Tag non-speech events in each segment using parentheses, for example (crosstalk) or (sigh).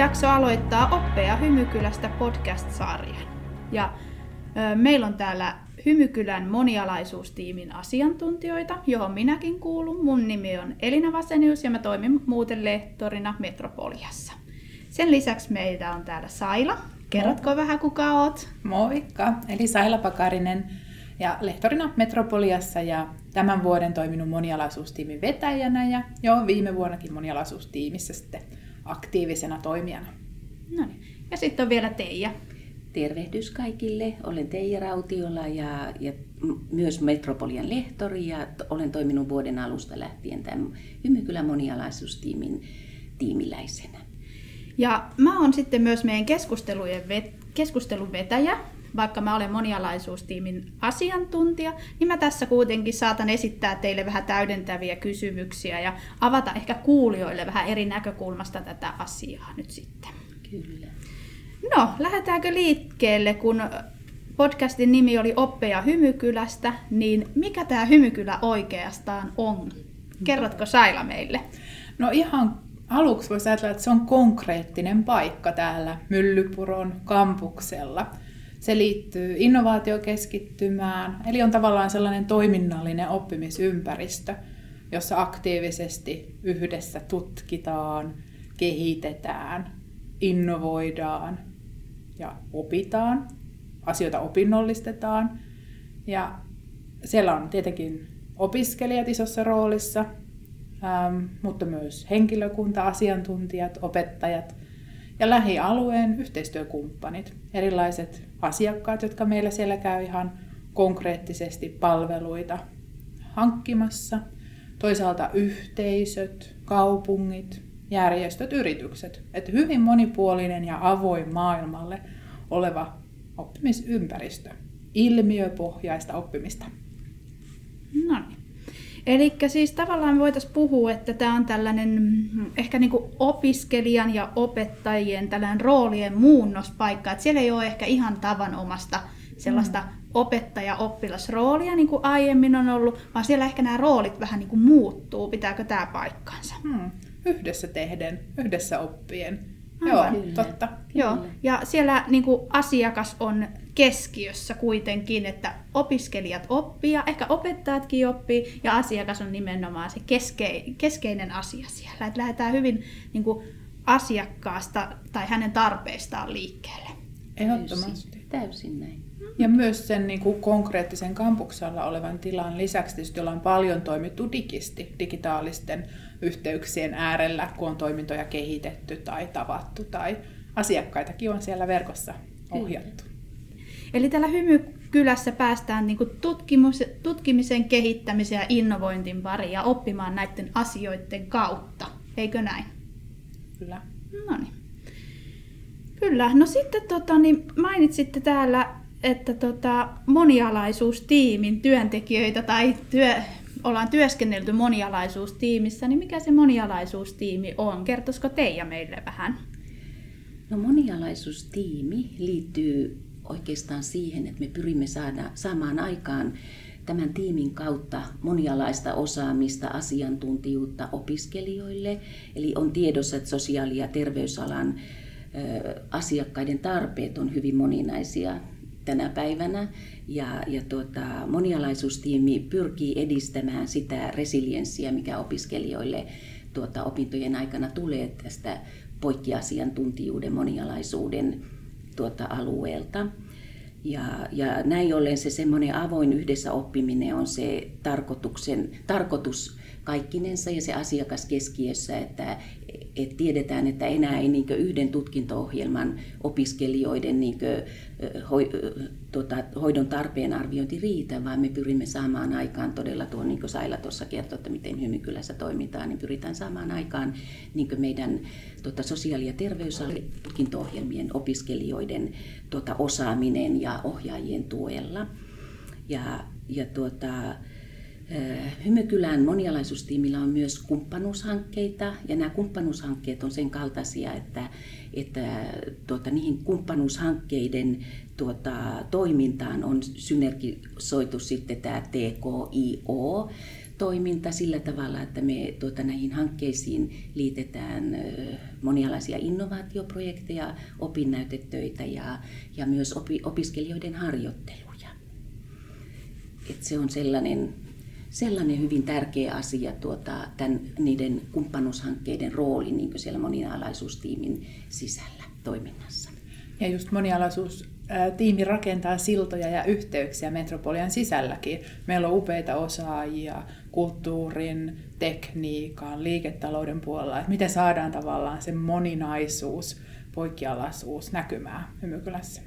Jakso aloittaa Oppeja Hymykylästä podcast-sarjan. Ja ö, meillä on täällä Hymykylän monialaisuustiimin asiantuntijoita, johon minäkin kuulun. Mun nimi on Elina Vasenius ja mä toimin muuten lehtorina Metropoliassa. Sen lisäksi meitä on täällä Saila. Kerrotko vähän kuka oot? Moikka, eli Saila Pakarinen ja lehtorina Metropoliassa ja tämän vuoden toiminut monialaisuustiimin vetäjänä ja jo viime vuonnakin monialaisuustiimissä sitten aktiivisena toimijana. No niin. Ja sitten on vielä Teija. Tervehdys kaikille. Olen Teija Rautiola ja, ja myös Metropolian lehtori ja olen toiminut vuoden alusta lähtien tämän Hymykylän monialaisuustiimin tiimiläisenä. Ja mä oon sitten myös meidän keskustelujen vet- keskustelun vetäjä, vaikka mä olen monialaisuustiimin asiantuntija, niin mä tässä kuitenkin saatan esittää teille vähän täydentäviä kysymyksiä ja avata ehkä kuulijoille vähän eri näkökulmasta tätä asiaa nyt sitten. Kyllä. No, lähdetäänkö liikkeelle, kun podcastin nimi oli Oppeja Hymykylästä, niin mikä tämä Hymykylä oikeastaan on? Kerrotko Saila meille? No ihan aluksi voisi ajatella, että se on konkreettinen paikka täällä Myllypuron kampuksella. Se liittyy innovaatiokeskittymään, eli on tavallaan sellainen toiminnallinen oppimisympäristö, jossa aktiivisesti yhdessä tutkitaan, kehitetään, innovoidaan ja opitaan, asioita opinnollistetaan. Ja siellä on tietenkin opiskelijat isossa roolissa, mutta myös henkilökunta, asiantuntijat, opettajat ja lähialueen yhteistyökumppanit, erilaiset asiakkaat, jotka meillä siellä käy ihan konkreettisesti palveluita hankkimassa, toisaalta yhteisöt, kaupungit, järjestöt, yritykset. Että hyvin monipuolinen ja avoin maailmalle oleva oppimisympäristö, ilmiöpohjaista oppimista. No niin. Eli siis tavallaan voitaisiin puhua, että tämä on tällainen mm, ehkä niin kuin opiskelijan ja opettajien tällainen roolien muunnospaikka. Että siellä ei ole ehkä ihan tavanomasta sellaista mm. opettaja-oppilasroolia, niin kuin aiemmin on ollut, vaan siellä ehkä nämä roolit vähän niin kuin muuttuu. Pitääkö tämä paikkansa? Hmm. Yhdessä tehden, yhdessä oppien. Aivan. Joo, Kyllä. totta. Joo, ja siellä niin kuin, asiakas on keskiössä kuitenkin, että opiskelijat oppii ja ehkä opettajatkin oppii ja asiakas on nimenomaan se keske, keskeinen asia siellä. Että lähdetään hyvin niin kuin, asiakkaasta tai hänen tarpeistaan liikkeelle. Ehdottomasti. Täysin, täysin näin. Ja myös sen niin kuin konkreettisen kampuksella olevan tilan lisäksi tietysti ollaan paljon toimittu digisti, digitaalisten yhteyksien äärellä, kun on toimintoja kehitetty tai tavattu tai asiakkaitakin on siellä verkossa ohjattu. Eli tällä hymykylässä päästään niin kuin tutkimus, tutkimisen, kehittämisen ja innovointin pariin ja oppimaan näiden asioiden kautta. Eikö näin? Kyllä. No niin. Kyllä. No sitten tota, niin mainitsitte täällä, että tota, monialaisuustiimin työntekijöitä tai työ, ollaan työskennelty monialaisuustiimissä, niin mikä se monialaisuustiimi on? Kertoisiko Teija meille vähän? No monialaisuustiimi liittyy oikeastaan siihen, että me pyrimme saada, saamaan aikaan tämän tiimin kautta monialaista osaamista, asiantuntijuutta opiskelijoille. Eli on tiedossa, että sosiaali- ja terveysalan asiakkaiden tarpeet on hyvin moninaisia tänä päivänä. Ja, ja tuota, monialaisuustiimi pyrkii edistämään sitä resilienssiä, mikä opiskelijoille tuota, opintojen aikana tulee tästä poikkiasiantuntijuuden, monialaisuuden tuota, alueelta. Ja, ja näin ollen se semmoinen avoin yhdessä oppiminen on se tarkoituksen, tarkoitus kaikkinensa ja se asiakas keskiössä, että et tiedetään, että enää ei niin yhden tutkinto-ohjelman opiskelijoiden niin ho, tota, hoidon tarpeen arviointi riitä, vaan me pyrimme saamaan aikaan todella tuon, niin kuin Saila tuossa kertoi, että miten Hymykylässä toimitaan, niin pyritään saamaan aikaan niin meidän tota, sosiaali- ja terveysalan tutkinto-ohjelmien opiskelijoiden tota, osaaminen ja ohjaajien tuella. Ja, ja tuota, Hymykylän monialaisuustiimillä on myös kumppanuushankkeita ja nämä kumppanuushankkeet on sen kaltaisia, että, että tuota, niihin kumppanuushankkeiden tuota, toimintaan on synergisoitu sitten tämä TKIO, toiminta sillä tavalla, että me tuota, näihin hankkeisiin liitetään monialaisia innovaatioprojekteja, opinnäytetöitä ja, ja myös opi, opiskelijoiden harjoitteluja. Et se on sellainen, sellainen hyvin tärkeä asia tuota, tämän, niiden kumppanuushankkeiden rooli niin siellä monialaisuustiimin sisällä toiminnassa. Ja just monialaisuus tiimi rakentaa siltoja ja yhteyksiä metropolian sisälläkin. Meillä on upeita osaajia kulttuurin, tekniikan, liiketalouden puolella, että miten saadaan tavallaan se moninaisuus, poikkialaisuus näkymään Hymykylässä.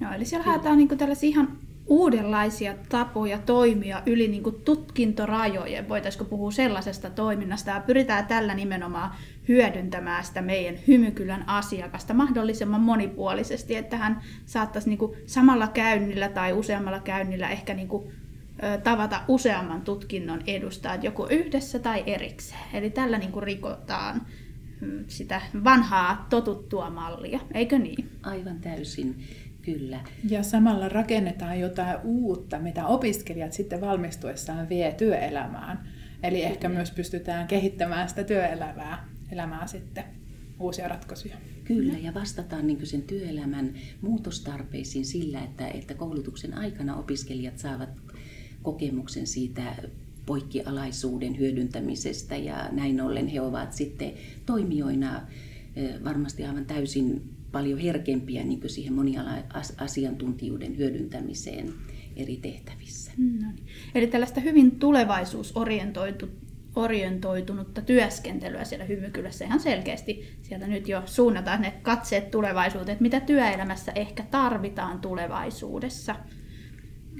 No, eli siellä haetaan niin tällaisia ihan uudenlaisia tapoja toimia yli niin kuin tutkintorajojen. Voitaisiko puhua sellaisesta toiminnasta ja pyritään tällä nimenomaan hyödyntämään sitä meidän hymykylän asiakasta mahdollisimman monipuolisesti, että hän saattaisi niin kuin samalla käynnillä tai useammalla käynnillä ehkä niin kuin, tavata useamman tutkinnon edustajat joko yhdessä tai erikseen. Eli tällä niin kuin rikotaan mm, sitä vanhaa totuttua mallia, eikö niin? Aivan täysin. Kyllä. Ja samalla rakennetaan jotain uutta, mitä opiskelijat sitten valmistuessaan vie työelämään. Eli Kyllä. ehkä myös pystytään kehittämään sitä työelämää elämää sitten uusia ratkaisuja. Kyllä, ja vastataan niin sen työelämän muutostarpeisiin sillä, että, että koulutuksen aikana opiskelijat saavat kokemuksen siitä poikkialaisuuden hyödyntämisestä ja näin ollen he ovat sitten toimijoina varmasti aivan täysin paljon herkempiä niin siihen moniala-asiantuntijuuden hyödyntämiseen eri tehtävissä. Mm, no niin. Eli tällaista hyvin tulevaisuusorientoitunutta työskentelyä siellä Hymykylässä ihan selkeästi. Sieltä nyt jo suunnataan ne katseet tulevaisuuteen, että mitä työelämässä ehkä tarvitaan tulevaisuudessa.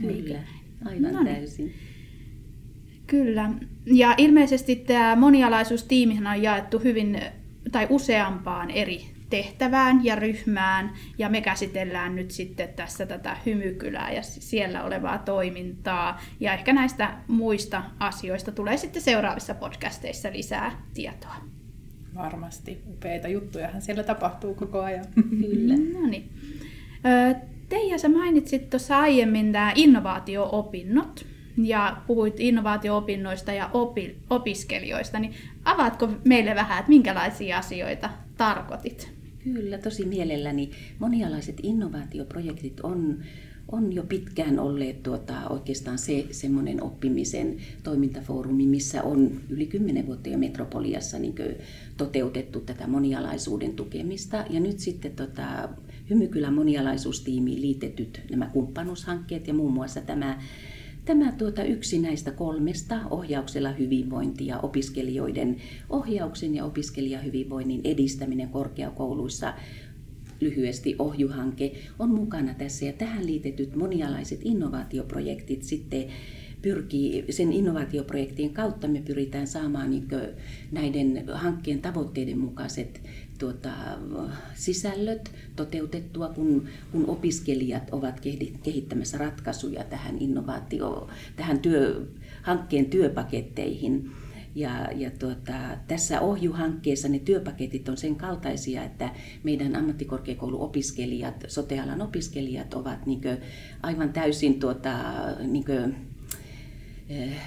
Kyllä, aivan no niin. täysin. Kyllä. Ja ilmeisesti tämä monialaisuustiimihän on jaettu hyvin tai useampaan eri tehtävään ja ryhmään, ja me käsitellään nyt sitten tässä tätä hymykylää ja siellä olevaa toimintaa, ja ehkä näistä muista asioista tulee sitten seuraavissa podcasteissa lisää tietoa. Varmasti. Upeita juttujahan siellä tapahtuu koko ajan. Kyllä. (laughs) No niin. Teija, sä mainitsit tuossa aiemmin nämä innovaatio-opinnot ja puhuit innovaatio-opinnoista ja opi- opiskelijoista, niin avaatko meille vähän, että minkälaisia asioita tarkoitit? Kyllä, tosi mielelläni. Monialaiset innovaatioprojektit on, on jo pitkään olleet tuota, oikeastaan se semmoinen oppimisen toimintafoorumi, missä on yli kymmenen vuotta jo Metropoliassa niin toteutettu tätä monialaisuuden tukemista. Ja nyt sitten tota, Hymykylän monialaisuustiimiin liitetyt nämä kumppanuushankkeet ja muun muassa tämä Tämä tuota yksi näistä kolmesta ohjauksella hyvinvointi ja opiskelijoiden ohjauksen ja opiskelijahyvinvoinnin edistäminen korkeakouluissa. Lyhyesti ohjuhanke on mukana tässä ja tähän liitetyt monialaiset innovaatioprojektit sitten pyrkii, sen innovaatioprojektien kautta me pyritään saamaan näiden hankkeen tavoitteiden mukaiset tuota, sisällöt toteutettua, kun, kun opiskelijat ovat kehittämässä ratkaisuja tähän innovaatio, tähän työ, hankkeen työpaketteihin. Ja, ja tuota, tässä ohjuhankkeessa ne työpaketit on sen kaltaisia, että meidän ammattikorkeakouluopiskelijat, sotealan opiskelijat ovat niin aivan täysin tuota, niin Eh,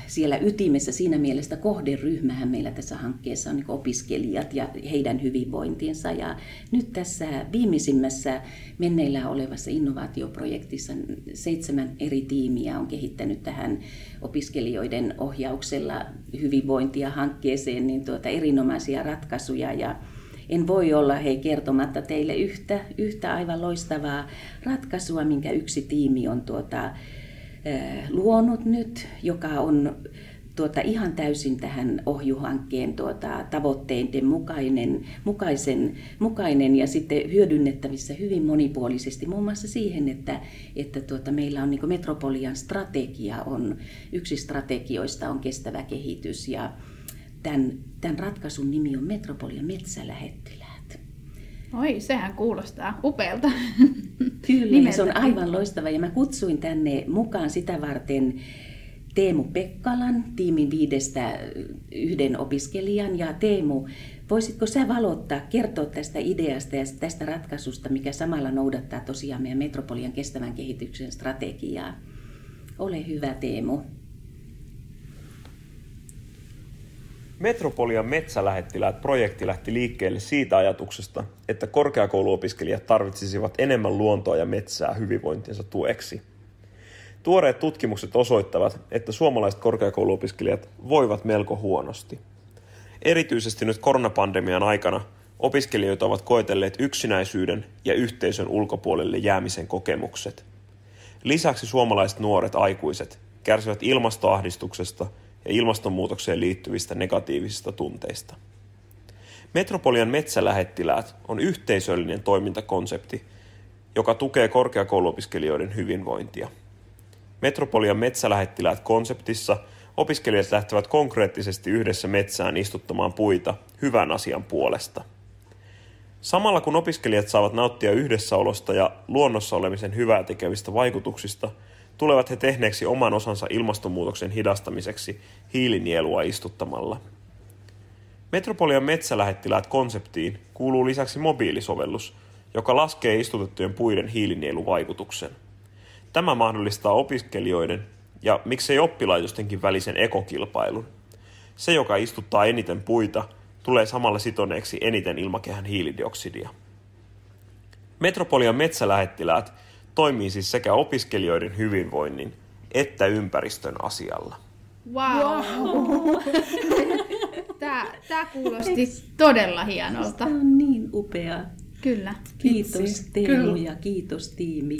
siellä ytimessä siinä mielessä kohderyhmähän meillä tässä hankkeessa on niin opiskelijat ja heidän hyvinvointinsa. Ja nyt tässä viimeisimmässä menneillä olevassa innovaatioprojektissa seitsemän eri tiimiä on kehittänyt tähän opiskelijoiden ohjauksella hyvinvointia hankkeeseen niin tuota erinomaisia ratkaisuja ja en voi olla hei kertomatta teille yhtä, yhtä aivan loistavaa ratkaisua, minkä yksi tiimi on tuota, Eh, luonut nyt, joka on tuota, ihan täysin tähän ohjuhankkeen tuota, tavoitteiden mukainen, mukaisen, mukainen ja sitten hyödynnettävissä hyvin monipuolisesti. Muun muassa siihen, että, että tuota, meillä on niin Metropolian strategia, on, yksi strategioista on kestävä kehitys ja tämän, tämän ratkaisun nimi on Metropolian metsälähettilä. Oi, sehän kuulostaa upealta. (laughs) Kyllä, se on aivan loistava. Ja mä kutsuin tänne mukaan sitä varten Teemu Pekkalan, tiimin viidestä yhden opiskelijan. Ja Teemu, voisitko sä valottaa, kertoa tästä ideasta ja tästä ratkaisusta, mikä samalla noudattaa tosiaan meidän Metropolian kestävän kehityksen strategiaa? Ole hyvä, Teemu. Metropolian metsälähettiläät projekti lähti liikkeelle siitä ajatuksesta, että korkeakouluopiskelijat tarvitsisivat enemmän luontoa ja metsää hyvinvointinsa tueksi. Tuoreet tutkimukset osoittavat, että suomalaiset korkeakouluopiskelijat voivat melko huonosti. Erityisesti nyt koronapandemian aikana opiskelijoita ovat koetelleet yksinäisyyden ja yhteisön ulkopuolelle jäämisen kokemukset. Lisäksi suomalaiset nuoret aikuiset kärsivät ilmastoahdistuksesta ja ilmastonmuutokseen liittyvistä negatiivisista tunteista. Metropolian metsälähettiläät on yhteisöllinen toimintakonsepti, joka tukee korkeakouluopiskelijoiden hyvinvointia. Metropolian metsälähettiläät konseptissa opiskelijat lähtevät konkreettisesti yhdessä metsään istuttamaan puita hyvän asian puolesta. Samalla kun opiskelijat saavat nauttia yhdessäolosta ja luonnossa olemisen hyvää tekevistä vaikutuksista – tulevat he tehneeksi oman osansa ilmastonmuutoksen hidastamiseksi hiilinielua istuttamalla. Metropolian metsälähettiläät konseptiin kuuluu lisäksi mobiilisovellus, joka laskee istutettujen puiden hiilinieluvaikutuksen. Tämä mahdollistaa opiskelijoiden ja miksei oppilaitostenkin välisen ekokilpailun. Se, joka istuttaa eniten puita, tulee samalla sitoneeksi eniten ilmakehän hiilidioksidia. Metropolian metsälähettiläät toimii siis sekä opiskelijoiden hyvinvoinnin että ympäristön asialla. Wow! wow. Tämä, tämä kuulosti todella hienolta. Tämä on niin upea. Kyllä. Kiitos Teemu ja kiitos tiimi.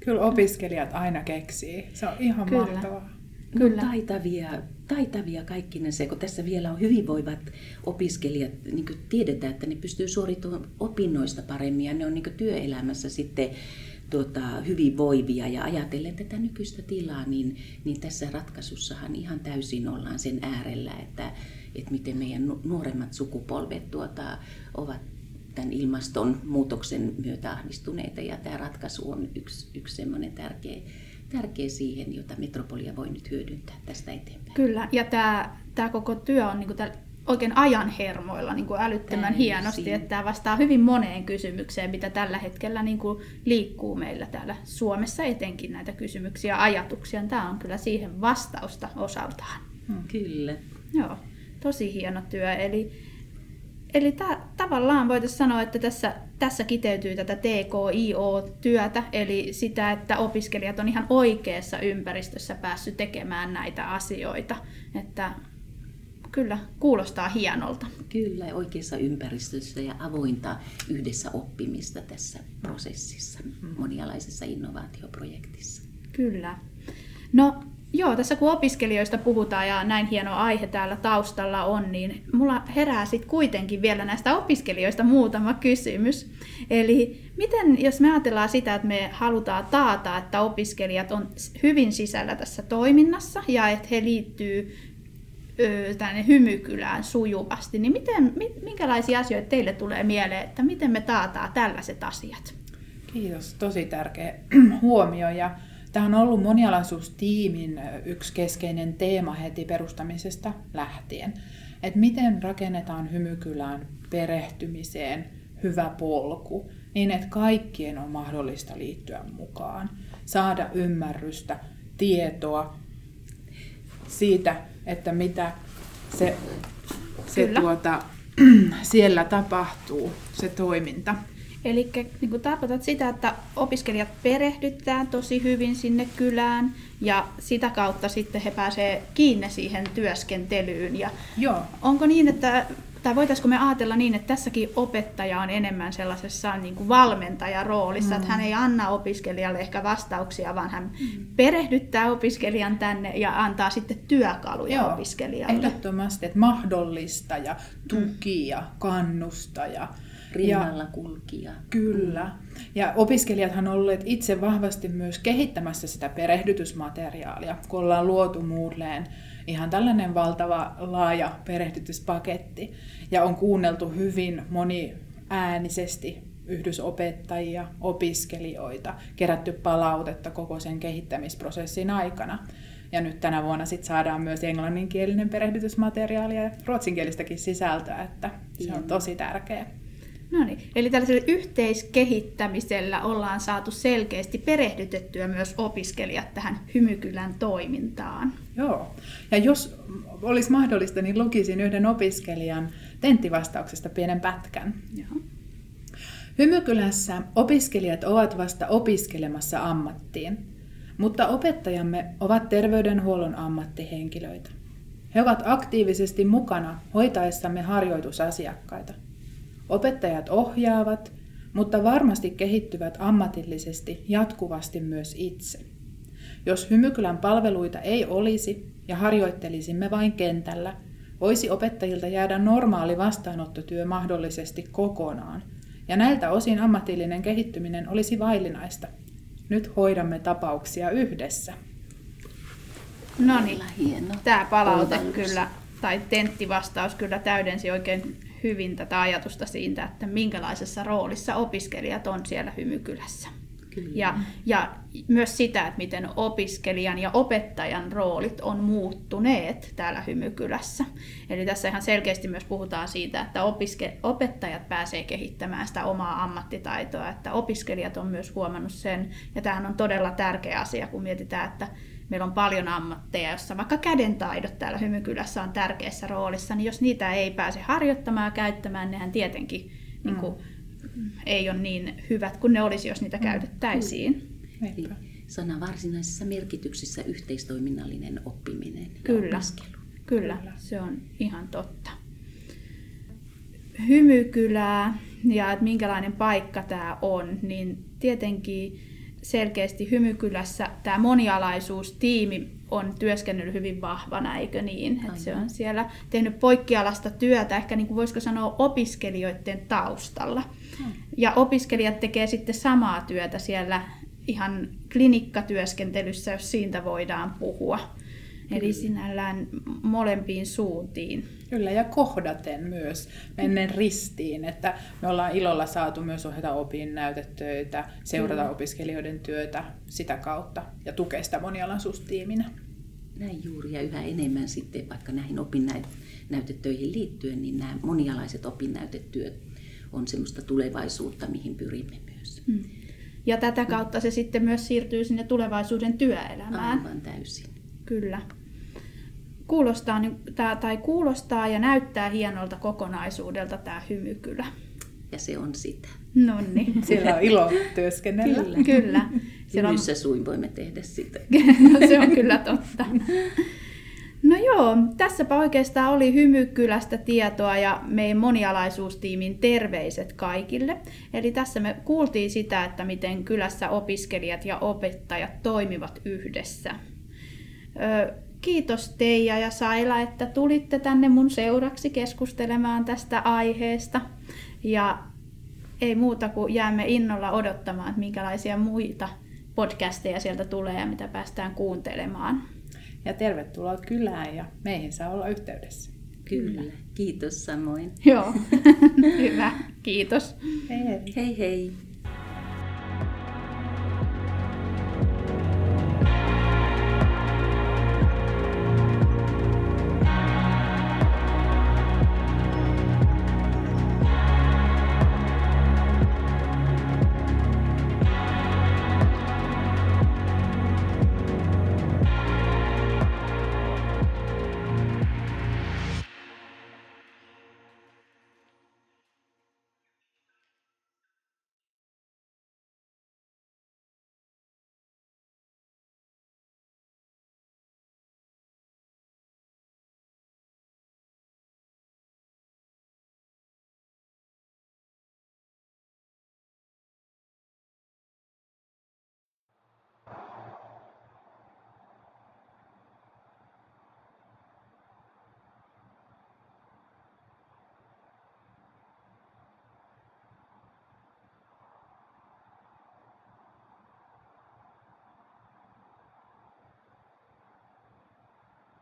Kyllä opiskelijat aina keksii. Se on ihan Kyllä. mahtavaa. Kyllä. No, taitavia, taitavia kaikki se, kun tässä vielä on hyvinvoivat opiskelijat, niin tiedetään, että ne pystyy suorittamaan opinnoista paremmin ja ne on niin työelämässä sitten tuota, hyvinvoivia ja ajatellen tätä nykyistä tilaa, niin, niin tässä ratkaisussahan ihan täysin ollaan sen äärellä, että, että miten meidän nuoremmat sukupolvet tuota, ovat tämän ilmastonmuutoksen myötä ahdistuneita ja tämä ratkaisu on yksi, yksi semmoinen tärkeä, tärkeä siihen, jota Metropolia voi nyt hyödyntää tästä eteenpäin. Kyllä, ja tämä, tämä koko työ on niin kuin oikein ajan hermoilla niin kuin älyttömän Täysin. hienosti, että tämä vastaa hyvin moneen kysymykseen, mitä tällä hetkellä niin kuin liikkuu meillä täällä Suomessa etenkin näitä kysymyksiä ja ajatuksia. Tämä on kyllä siihen vastausta osaltaan. Hmm. Kyllä. Joo, tosi hieno työ. Eli, eli ta- tavallaan voitaisiin sanoa, että tässä, tässä kiteytyy tätä TKIO-työtä, eli sitä, että opiskelijat on ihan oikeassa ympäristössä päässyt tekemään näitä asioita. Että kyllä kuulostaa hienolta. Kyllä, oikeassa ympäristössä ja avointa yhdessä oppimista tässä prosessissa, monialaisessa innovaatioprojektissa. Kyllä. No joo, tässä kun opiskelijoista puhutaan ja näin hieno aihe täällä taustalla on, niin mulla herää sitten kuitenkin vielä näistä opiskelijoista muutama kysymys. Eli miten, jos me ajatellaan sitä, että me halutaan taata, että opiskelijat on hyvin sisällä tässä toiminnassa ja että he liittyy tänne hymykylään sujuvasti, niin miten, minkälaisia asioita teille tulee mieleen, että miten me taataan tällaiset asiat? Kiitos, tosi tärkeä huomio. Ja tämä on ollut monialaisuustiimin yksi keskeinen teema heti perustamisesta lähtien. Että miten rakennetaan hymykylään perehtymiseen hyvä polku, niin että kaikkien on mahdollista liittyä mukaan, saada ymmärrystä, tietoa siitä, että mitä se, se tuota, (clears throat) siellä tapahtuu, se toiminta. Eli niin tarkoitat sitä, että opiskelijat perehdyttää tosi hyvin sinne kylään ja sitä kautta sitten he pääsee kiinni siihen työskentelyyn. Ja Joo. Onko niin, että tai voitaisiko me ajatella niin, että tässäkin opettaja on enemmän sellaisessa niin kuin valmentajaroolissa, mm. että hän ei anna opiskelijalle ehkä vastauksia, vaan hän mm. perehdyttää opiskelijan tänne ja antaa sitten työkaluja Joo, opiskelijalle. Ehdottomasti, että mahdollistaja, tukia, mm. kannustaja. Rinnalla kulkija. Kyllä. Ja opiskelijathan ovat olleet itse vahvasti myös kehittämässä sitä perehdytysmateriaalia, kun ollaan luotu Moodleen ihan tällainen valtava laaja perehdytyspaketti. Ja on kuunneltu hyvin moniäänisesti yhdysopettajia, opiskelijoita, kerätty palautetta koko sen kehittämisprosessin aikana. Ja nyt tänä vuonna sit saadaan myös englanninkielinen perehdytysmateriaali ja ruotsinkielistäkin sisältöä, että se on tosi tärkeä. No niin, eli tällaisella yhteiskehittämisellä ollaan saatu selkeästi perehdytettyä myös opiskelijat tähän Hymykylän toimintaan. Joo, ja jos olisi mahdollista, niin lukisin yhden opiskelijan tenttivastauksesta pienen pätkän. Joo. Hymykylässä opiskelijat ovat vasta opiskelemassa ammattiin, mutta opettajamme ovat terveydenhuollon ammattihenkilöitä. He ovat aktiivisesti mukana hoitaessamme harjoitusasiakkaita. Opettajat ohjaavat, mutta varmasti kehittyvät ammatillisesti jatkuvasti myös itse. Jos Hymykylän palveluita ei olisi ja harjoittelisimme vain kentällä, voisi opettajilta jäädä normaali vastaanottotyö mahdollisesti kokonaan, ja näiltä osin ammatillinen kehittyminen olisi vaillinaista. Nyt hoidamme tapauksia yhdessä. No niin, Hieno. tämä palaute kyllä, tai tenttivastaus kyllä täydensi oikein hyvin tätä ajatusta siitä, että minkälaisessa roolissa opiskelijat on siellä Hymykylässä. Kyllä. Ja, ja myös sitä, että miten opiskelijan ja opettajan roolit on muuttuneet täällä Hymykylässä. Eli tässä ihan selkeästi myös puhutaan siitä, että opiske, opettajat pääsee kehittämään sitä omaa ammattitaitoa, että opiskelijat on myös huomannut sen. Ja tämähän on todella tärkeä asia, kun mietitään, että meillä on paljon ammatteja, jossa vaikka kädentaidot täällä Hymykylässä on tärkeässä roolissa, niin jos niitä ei pääse harjoittamaan ja käyttämään, nehän tietenkin mm. niin kuin, ei ole niin hyvät kuin ne olisi, jos niitä käytettäisiin. Niinpä. Sana varsinaisessa merkityksessä yhteistoiminnallinen oppiminen ja Kyllä. opiskelu. Kyllä, se on ihan totta. Hymykylää ja että minkälainen paikka tämä on, niin tietenkin selkeästi Hymykylässä tämä monialaisuustiimi on työskennellyt hyvin vahvana, eikö niin? Että se on siellä tehnyt poikkialasta työtä, ehkä niin kuin voisiko sanoa opiskelijoiden taustalla. Ja opiskelijat tekee sitten samaa työtä siellä ihan klinikkatyöskentelyssä, jos siitä voidaan puhua. Eli sinällään molempiin suuntiin. Kyllä, ja kohdaten myös menneen ristiin, että me ollaan ilolla saatu myös ohjata opinnäytetöitä, seurata opiskelijoiden työtä sitä kautta ja tukea sitä monialaisuustiiminä. Näin juuri ja yhä enemmän sitten vaikka näihin opinnäytetöihin liittyen, niin nämä monialaiset opinnäytetyöt on semmoista tulevaisuutta, mihin pyrimme myös. Mm. Ja tätä kautta se sitten myös siirtyy sinne tulevaisuuden työelämään. Aivan täysin. Kyllä. Kuulostaa, niin- tää- tai kuulostaa ja näyttää hienolta kokonaisuudelta tämä hymykylä. Ja se on sitä. No niin. (laughs) Siellä on ilo työskennellä. Kyllä. Kyllä. Siellä on, Hymyssä suin voimme tehdä sitä. (laughs) no, se on kyllä totta. No joo, tässäpä oikeastaan oli Hymykylästä tietoa ja meidän monialaisuustiimin terveiset kaikille. Eli tässä me kuultiin sitä, että miten kylässä opiskelijat ja opettajat toimivat yhdessä. Ö, kiitos Teija ja Saila, että tulitte tänne mun seuraksi keskustelemaan tästä aiheesta. Ja ei muuta kuin jäämme innolla odottamaan, että minkälaisia muita podcasteja sieltä tulee ja mitä päästään kuuntelemaan. Ja tervetuloa kylään ja meihin saa olla yhteydessä. Kyllä. Kiitos samoin. Joo, (laughs) hyvä. (laughs) Kiitos. Hei hei! Hei hei!